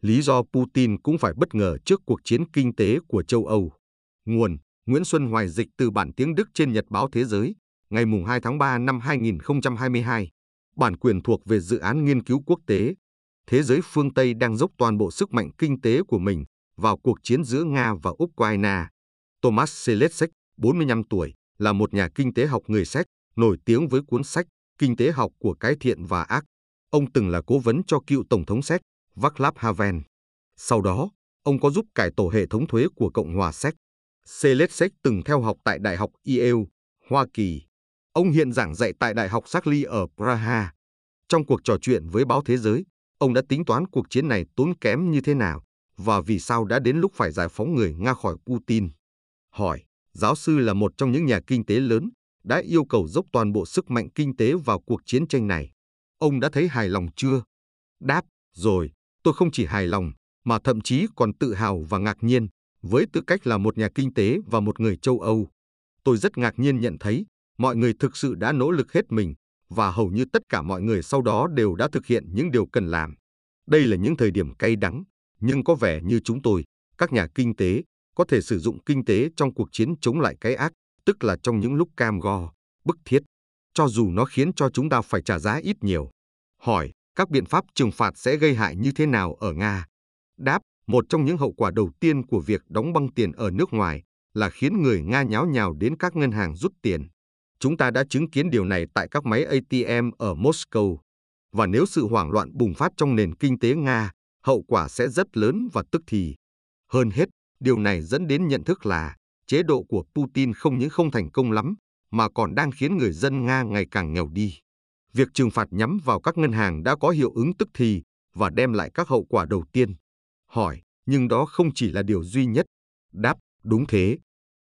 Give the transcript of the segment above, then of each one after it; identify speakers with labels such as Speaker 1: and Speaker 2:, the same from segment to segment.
Speaker 1: lý do Putin cũng phải bất ngờ trước cuộc chiến kinh tế của châu Âu. Nguồn Nguyễn Xuân Hoài dịch từ bản tiếng Đức trên Nhật báo Thế giới, ngày 2 tháng 3 năm 2022. Bản quyền thuộc về dự án nghiên cứu quốc tế. Thế giới phương Tây đang dốc toàn bộ sức mạnh kinh tế của mình vào cuộc chiến giữa Nga và Ukraine. Thomas Seletsek, 45 tuổi, là một nhà kinh tế học người Séc, nổi tiếng với cuốn sách Kinh tế học của cái thiện và ác. Ông từng là cố vấn cho cựu Tổng thống Séc Václav Havel. Sau đó, ông có giúp cải tổ hệ thống thuế của Cộng hòa Séc. Seletsek từng theo học tại Đại học Yale, Hoa Kỳ. Ông hiện giảng dạy tại Đại học Sakli ở Praha. Trong cuộc trò chuyện với báo Thế giới, ông đã tính toán cuộc chiến này tốn kém như thế nào và vì sao đã đến lúc phải giải phóng người Nga khỏi Putin. Hỏi, giáo sư là một trong những nhà kinh tế lớn, đã yêu cầu dốc toàn bộ sức mạnh kinh tế vào cuộc chiến tranh này. Ông đã thấy hài lòng chưa? Đáp, rồi, tôi không chỉ hài lòng, mà thậm chí còn tự hào và ngạc nhiên, với tư cách là một nhà kinh tế và một người châu Âu. Tôi rất ngạc nhiên nhận thấy, mọi người thực sự đã nỗ lực hết mình, và hầu như tất cả mọi người sau đó đều đã thực hiện những điều cần làm. Đây là những thời điểm cay đắng, nhưng có vẻ như chúng tôi, các nhà kinh tế, có thể sử dụng kinh tế trong cuộc chiến chống lại cái ác, tức là trong những lúc cam go, bức thiết, cho dù nó khiến cho chúng ta phải trả giá ít nhiều. Hỏi, các biện pháp trừng phạt sẽ gây hại như thế nào ở Nga? Đáp, một trong những hậu quả đầu tiên của việc đóng băng tiền ở nước ngoài là khiến người Nga nháo nhào đến các ngân hàng rút tiền. Chúng ta đã chứng kiến điều này tại các máy ATM ở Moscow. Và nếu sự hoảng loạn bùng phát trong nền kinh tế Nga, hậu quả sẽ rất lớn và tức thì. Hơn hết, điều này dẫn đến nhận thức là chế độ của Putin không những không thành công lắm, mà còn đang khiến người dân Nga ngày càng nghèo đi. Việc trừng phạt nhắm vào các ngân hàng đã có hiệu ứng tức thì và đem lại các hậu quả đầu tiên. Hỏi, nhưng đó không chỉ là điều duy nhất. Đáp, đúng thế.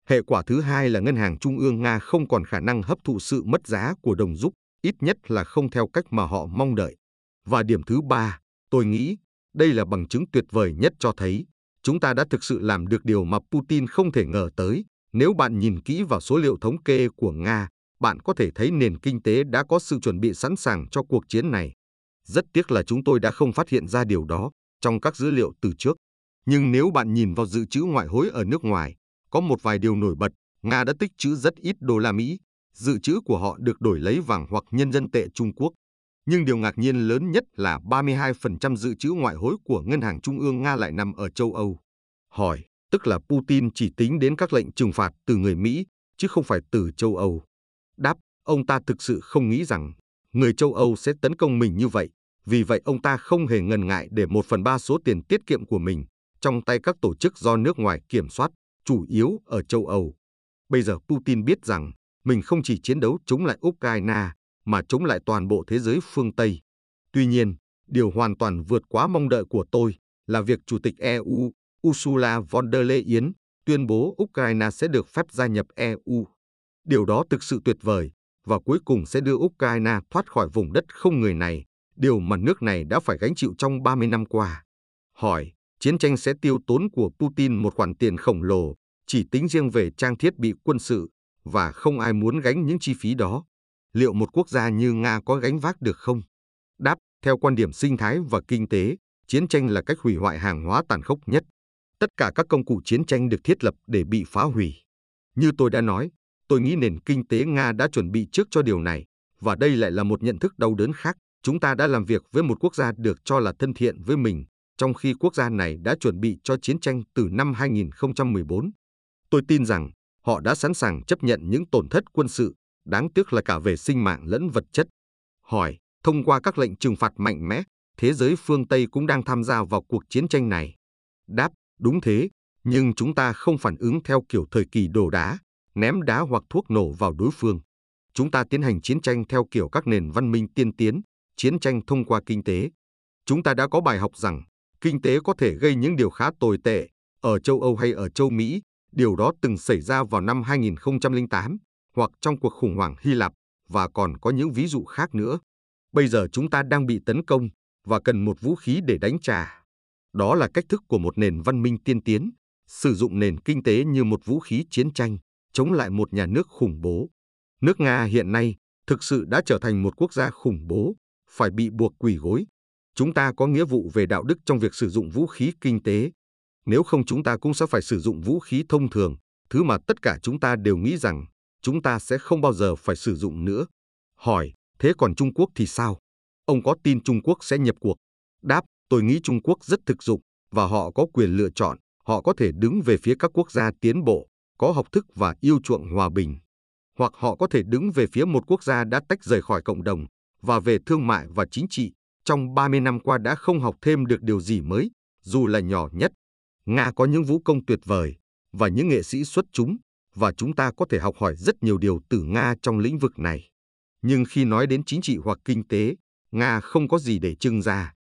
Speaker 1: Hệ quả thứ hai là ngân hàng trung ương Nga không còn khả năng hấp thụ sự mất giá của đồng rúp, ít nhất là không theo cách mà họ mong đợi. Và điểm thứ ba, tôi nghĩ, đây là bằng chứng tuyệt vời nhất cho thấy chúng ta đã thực sự làm được điều mà Putin không thể ngờ tới. Nếu bạn nhìn kỹ vào số liệu thống kê của Nga, bạn có thể thấy nền kinh tế đã có sự chuẩn bị sẵn sàng cho cuộc chiến này. Rất tiếc là chúng tôi đã không phát hiện ra điều đó trong các dữ liệu từ trước. Nhưng nếu bạn nhìn vào dự trữ ngoại hối ở nước ngoài, có một vài điều nổi bật. Nga đã tích trữ rất ít đô la Mỹ, dự trữ của họ được đổi lấy vàng hoặc nhân dân tệ Trung Quốc. Nhưng điều ngạc nhiên lớn nhất là 32% dự trữ ngoại hối của Ngân hàng Trung ương Nga lại nằm ở châu Âu. Hỏi, tức là Putin chỉ tính đến các lệnh trừng phạt từ người Mỹ, chứ không phải từ châu Âu. Đáp, ông ta thực sự không nghĩ rằng người châu Âu sẽ tấn công mình như vậy. Vì vậy ông ta không hề ngần ngại để một phần ba số tiền tiết kiệm của mình trong tay các tổ chức do nước ngoài kiểm soát, chủ yếu ở châu Âu. Bây giờ Putin biết rằng mình không chỉ chiến đấu chống lại Ukraine, mà chống lại toàn bộ thế giới phương Tây. Tuy nhiên, điều hoàn toàn vượt quá mong đợi của tôi là việc Chủ tịch EU Ursula von der Leyen tuyên bố Ukraine sẽ được phép gia nhập EU. Điều đó thực sự tuyệt vời và cuối cùng sẽ đưa Ukraine thoát khỏi vùng đất không người này, điều mà nước này đã phải gánh chịu trong 30 năm qua. Hỏi, chiến tranh sẽ tiêu tốn của Putin một khoản tiền khổng lồ, chỉ tính riêng về trang thiết bị quân sự, và không ai muốn gánh những chi phí đó. Liệu một quốc gia như Nga có gánh vác được không? Đáp, theo quan điểm sinh thái và kinh tế, chiến tranh là cách hủy hoại hàng hóa tàn khốc nhất. Tất cả các công cụ chiến tranh được thiết lập để bị phá hủy. Như tôi đã nói, tôi nghĩ nền kinh tế Nga đã chuẩn bị trước cho điều này, và đây lại là một nhận thức đau đớn khác. Chúng ta đã làm việc với một quốc gia được cho là thân thiện với mình, trong khi quốc gia này đã chuẩn bị cho chiến tranh từ năm 2014. Tôi tin rằng họ đã sẵn sàng chấp nhận những tổn thất quân sự, đáng tiếc là cả về sinh mạng lẫn vật chất. Hỏi, thông qua các lệnh trừng phạt mạnh mẽ, thế giới phương Tây cũng đang tham gia vào cuộc chiến tranh này. Đáp, đúng thế, nhưng chúng ta không phản ứng theo kiểu thời kỳ đổ đá, ném đá hoặc thuốc nổ vào đối phương. Chúng ta tiến hành chiến tranh theo kiểu các nền văn minh tiên tiến, chiến tranh thông qua kinh tế. Chúng ta đã có bài học rằng kinh tế có thể gây những điều khá tồi tệ ở châu Âu hay ở châu Mỹ. Điều đó từng xảy ra vào năm 2008 hoặc trong cuộc khủng hoảng Hy Lạp và còn có những ví dụ khác nữa. Bây giờ chúng ta đang bị tấn công và cần một vũ khí để đánh trả. Đó là cách thức của một nền văn minh tiên tiến, sử dụng nền kinh tế như một vũ khí chiến tranh, chống lại một nhà nước khủng bố. Nước Nga hiện nay thực sự đã trở thành một quốc gia khủng bố, phải bị buộc quỳ gối Chúng ta có nghĩa vụ về đạo đức trong việc sử dụng vũ khí kinh tế. Nếu không chúng ta cũng sẽ phải sử dụng vũ khí thông thường, thứ mà tất cả chúng ta đều nghĩ rằng chúng ta sẽ không bao giờ phải sử dụng nữa. Hỏi, thế còn Trung Quốc thì sao? Ông có tin Trung Quốc sẽ nhập cuộc? Đáp, tôi nghĩ Trung Quốc rất thực dụng và họ có quyền lựa chọn, họ có thể đứng về phía các quốc gia tiến bộ, có học thức và yêu chuộng hòa bình. Hoặc họ có thể đứng về phía một quốc gia đã tách rời khỏi cộng đồng và về thương mại và chính trị, trong 30 năm qua đã không học thêm được điều gì mới, dù là nhỏ nhất. Nga có những vũ công tuyệt vời và những nghệ sĩ xuất chúng, và chúng ta có thể học hỏi rất nhiều điều từ Nga trong lĩnh vực này. Nhưng khi nói đến chính trị hoặc kinh tế, Nga không có gì để trưng ra.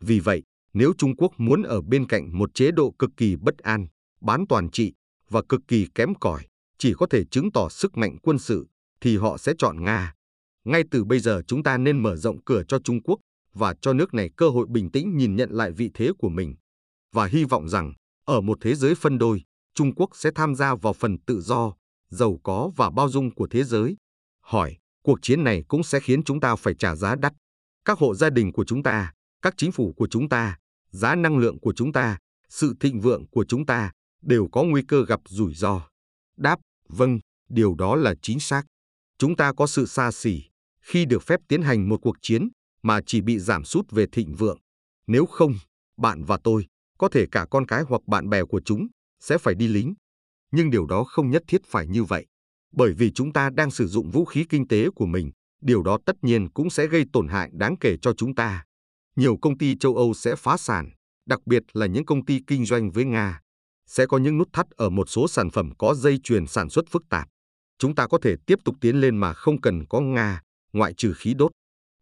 Speaker 1: Vì vậy, nếu Trung Quốc muốn ở bên cạnh một chế độ cực kỳ bất an, bán toàn trị và cực kỳ kém cỏi, chỉ có thể chứng tỏ sức mạnh quân sự, thì họ sẽ chọn Nga. Ngay từ bây giờ chúng ta nên mở rộng cửa cho Trung Quốc và cho nước này cơ hội bình tĩnh nhìn nhận lại vị thế của mình. Và hy vọng rằng, ở một thế giới phân đôi, Trung Quốc sẽ tham gia vào phần tự do, giàu có và bao dung của thế giới. Hỏi, cuộc chiến này cũng sẽ khiến chúng ta phải trả giá đắt. Các hộ gia đình của chúng ta, các chính phủ của chúng ta, giá năng lượng của chúng ta, sự thịnh vượng của chúng ta đều có nguy cơ gặp rủi ro. Đáp, vâng, điều đó là chính xác. Chúng ta có sự xa xỉ khi được phép tiến hành một cuộc chiến mà chỉ bị giảm sút về thịnh vượng. Nếu không, bạn và tôi, có thể cả con cái hoặc bạn bè của chúng, sẽ phải đi lính. Nhưng điều đó không nhất thiết phải như vậy. Bởi vì chúng ta đang sử dụng vũ khí kinh tế của mình, điều đó tất nhiên cũng sẽ gây tổn hại đáng kể cho chúng ta. Nhiều công ty châu Âu sẽ phá sản, đặc biệt là những công ty kinh doanh với Nga. Sẽ có những nút thắt ở một số sản phẩm có dây chuyền sản xuất phức tạp. Chúng ta có thể tiếp tục tiến lên mà không cần có Nga, ngoại trừ khí đốt.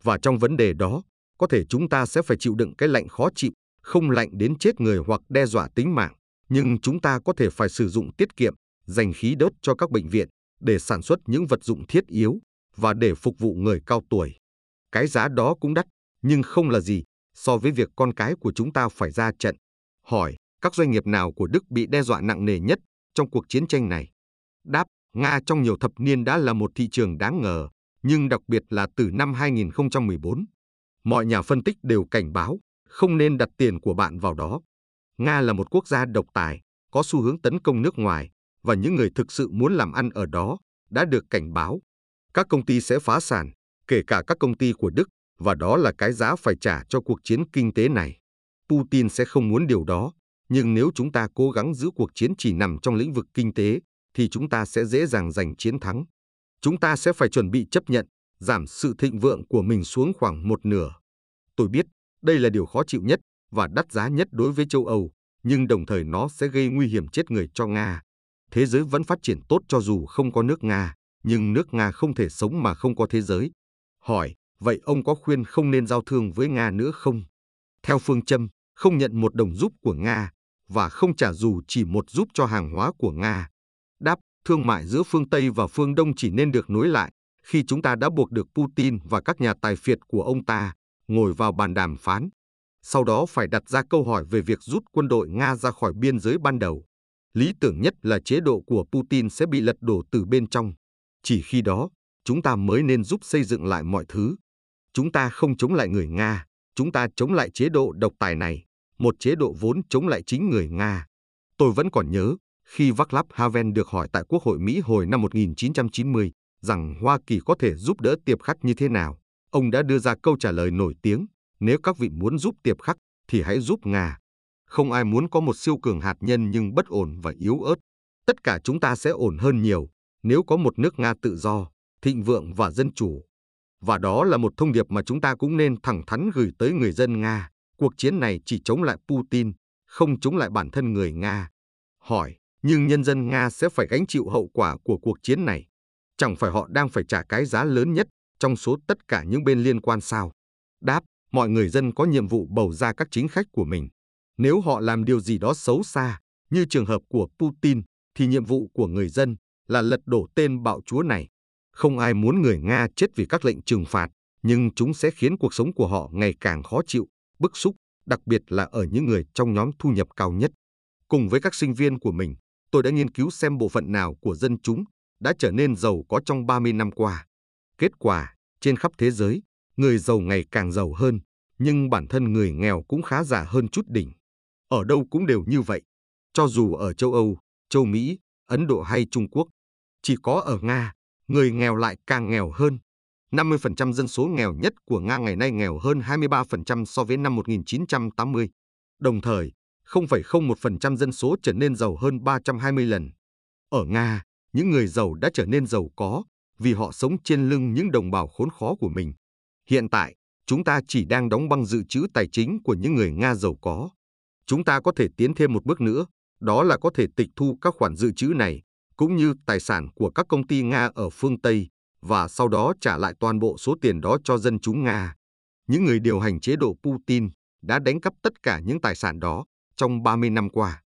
Speaker 1: Và trong vấn đề đó, có thể chúng ta sẽ phải chịu đựng cái lạnh khó chịu, không lạnh đến chết người hoặc đe dọa tính mạng, nhưng chúng ta có thể phải sử dụng tiết kiệm, dành khí đốt cho các bệnh viện để sản xuất những vật dụng thiết yếu và để phục vụ người cao tuổi. Cái giá đó cũng đắt, nhưng không là gì so với việc con cái của chúng ta phải ra trận. Hỏi, các doanh nghiệp nào của Đức bị đe dọa nặng nề nhất trong cuộc chiến tranh này? Đáp, Nga trong nhiều thập niên đã là một thị trường đáng ngờ, nhưng đặc biệt là từ năm 2014. Mọi nhà phân tích đều cảnh báo không nên đặt tiền của bạn vào đó. Nga là một quốc gia độc tài, có xu hướng tấn công nước ngoài, và những người thực sự muốn làm ăn ở đó đã được cảnh báo. Các công ty sẽ phá sản, kể cả các công ty của Đức, và đó là cái giá phải trả cho cuộc chiến kinh tế này. Putin sẽ không muốn điều đó, nhưng nếu chúng ta cố gắng giữ cuộc chiến chỉ nằm trong lĩnh vực kinh tế, thì chúng ta sẽ dễ dàng giành chiến thắng. Chúng ta sẽ phải chuẩn bị chấp nhận, giảm sự thịnh vượng của mình xuống khoảng một nửa. Tôi biết, đây là điều khó chịu nhất và đắt giá nhất đối với châu Âu, nhưng đồng thời nó sẽ gây nguy hiểm chết người cho Nga. Thế giới vẫn phát triển tốt cho dù không có nước Nga, nhưng nước Nga không thể sống mà không có thế giới. Hỏi, vậy ông có khuyên không nên giao thương với Nga nữa không? Theo phương châm, không nhận một đồng giúp của Nga và không trả dù chỉ một giúp cho hàng hóa của Nga. Đáp, thương mại giữa phương Tây và phương Đông chỉ nên được nối lại khi chúng ta đã buộc được Putin và các nhà tài phiệt của ông ta ngồi vào bàn đàm phán. Sau đó phải đặt ra câu hỏi về việc rút quân đội Nga ra khỏi biên giới ban đầu. Lý tưởng nhất là chế độ của Putin sẽ bị lật đổ từ bên trong. Chỉ khi đó, chúng ta mới nên giúp xây dựng lại mọi thứ. Chúng ta không chống lại người Nga, chúng ta chống lại chế độ độc tài này, một chế độ vốn chống lại chính người Nga. Tôi vẫn còn nhớ, khi Václav Havel được hỏi tại Quốc hội Mỹ hồi năm 1990 rằng Hoa Kỳ có thể giúp đỡ tiệp khắc như thế nào, ông đã đưa ra câu trả lời nổi tiếng, nếu các vị muốn giúp tiệp khắc thì hãy giúp Nga. Không ai muốn có một siêu cường hạt nhân nhưng bất ổn và yếu ớt. Tất cả chúng ta sẽ ổn hơn nhiều nếu có một nước Nga tự do, thịnh vượng và dân chủ. Và đó là một thông điệp mà chúng ta cũng nên thẳng thắn gửi tới người dân Nga. Cuộc chiến này chỉ chống lại Putin, không chống lại bản thân người Nga. Hỏi, nhưng nhân dân Nga sẽ phải gánh chịu hậu quả của cuộc chiến này. Chẳng phải họ đang phải trả cái giá lớn nhất trong số tất cả những bên liên quan sao? Đáp, mọi người dân có nhiệm vụ bầu ra các chính khách của mình. Nếu họ làm điều gì đó xấu xa, như trường hợp của Putin, thì nhiệm vụ của người dân là lật đổ tên bạo chúa này. Không ai muốn người Nga chết vì các lệnh trừng phạt, nhưng chúng sẽ khiến cuộc sống của họ ngày càng khó chịu, bức xúc, đặc biệt là ở những người trong nhóm thu nhập cao nhất. Cùng với các sinh viên của mình, tôi đã nghiên cứu xem bộ phận nào của dân chúng đã trở nên giàu có trong 30 năm qua. Kết quả, trên khắp thế giới, người giàu ngày càng giàu hơn, Nhưng bản thân người nghèo cũng khá giả hơn chút đỉnh. Ở đâu cũng đều như vậy. Cho dù ở châu Âu, châu Mỹ, Ấn Độ hay Trung Quốc. Chỉ có ở Nga, người nghèo lại càng nghèo hơn. 50% dân số nghèo nhất của Nga ngày nay nghèo hơn 23% so với năm 1980. Đồng thời, 0,01% dân số trở nên giàu hơn 320 lần. Ở Nga, những người giàu đã trở nên giàu có vì họ sống trên lưng những đồng bào khốn khó của mình. Hiện tại, chúng ta chỉ đang đóng băng dự trữ tài chính của những người Nga giàu có. Chúng ta có thể tiến thêm một bước nữa, đó là có thể tịch thu các khoản dự trữ này, cũng như tài sản của các công ty Nga ở phương Tây, và sau đó trả lại toàn bộ số tiền đó cho dân chúng Nga. Những người điều hành chế độ Putin đã đánh cắp tất cả những tài sản đó trong 30 năm qua.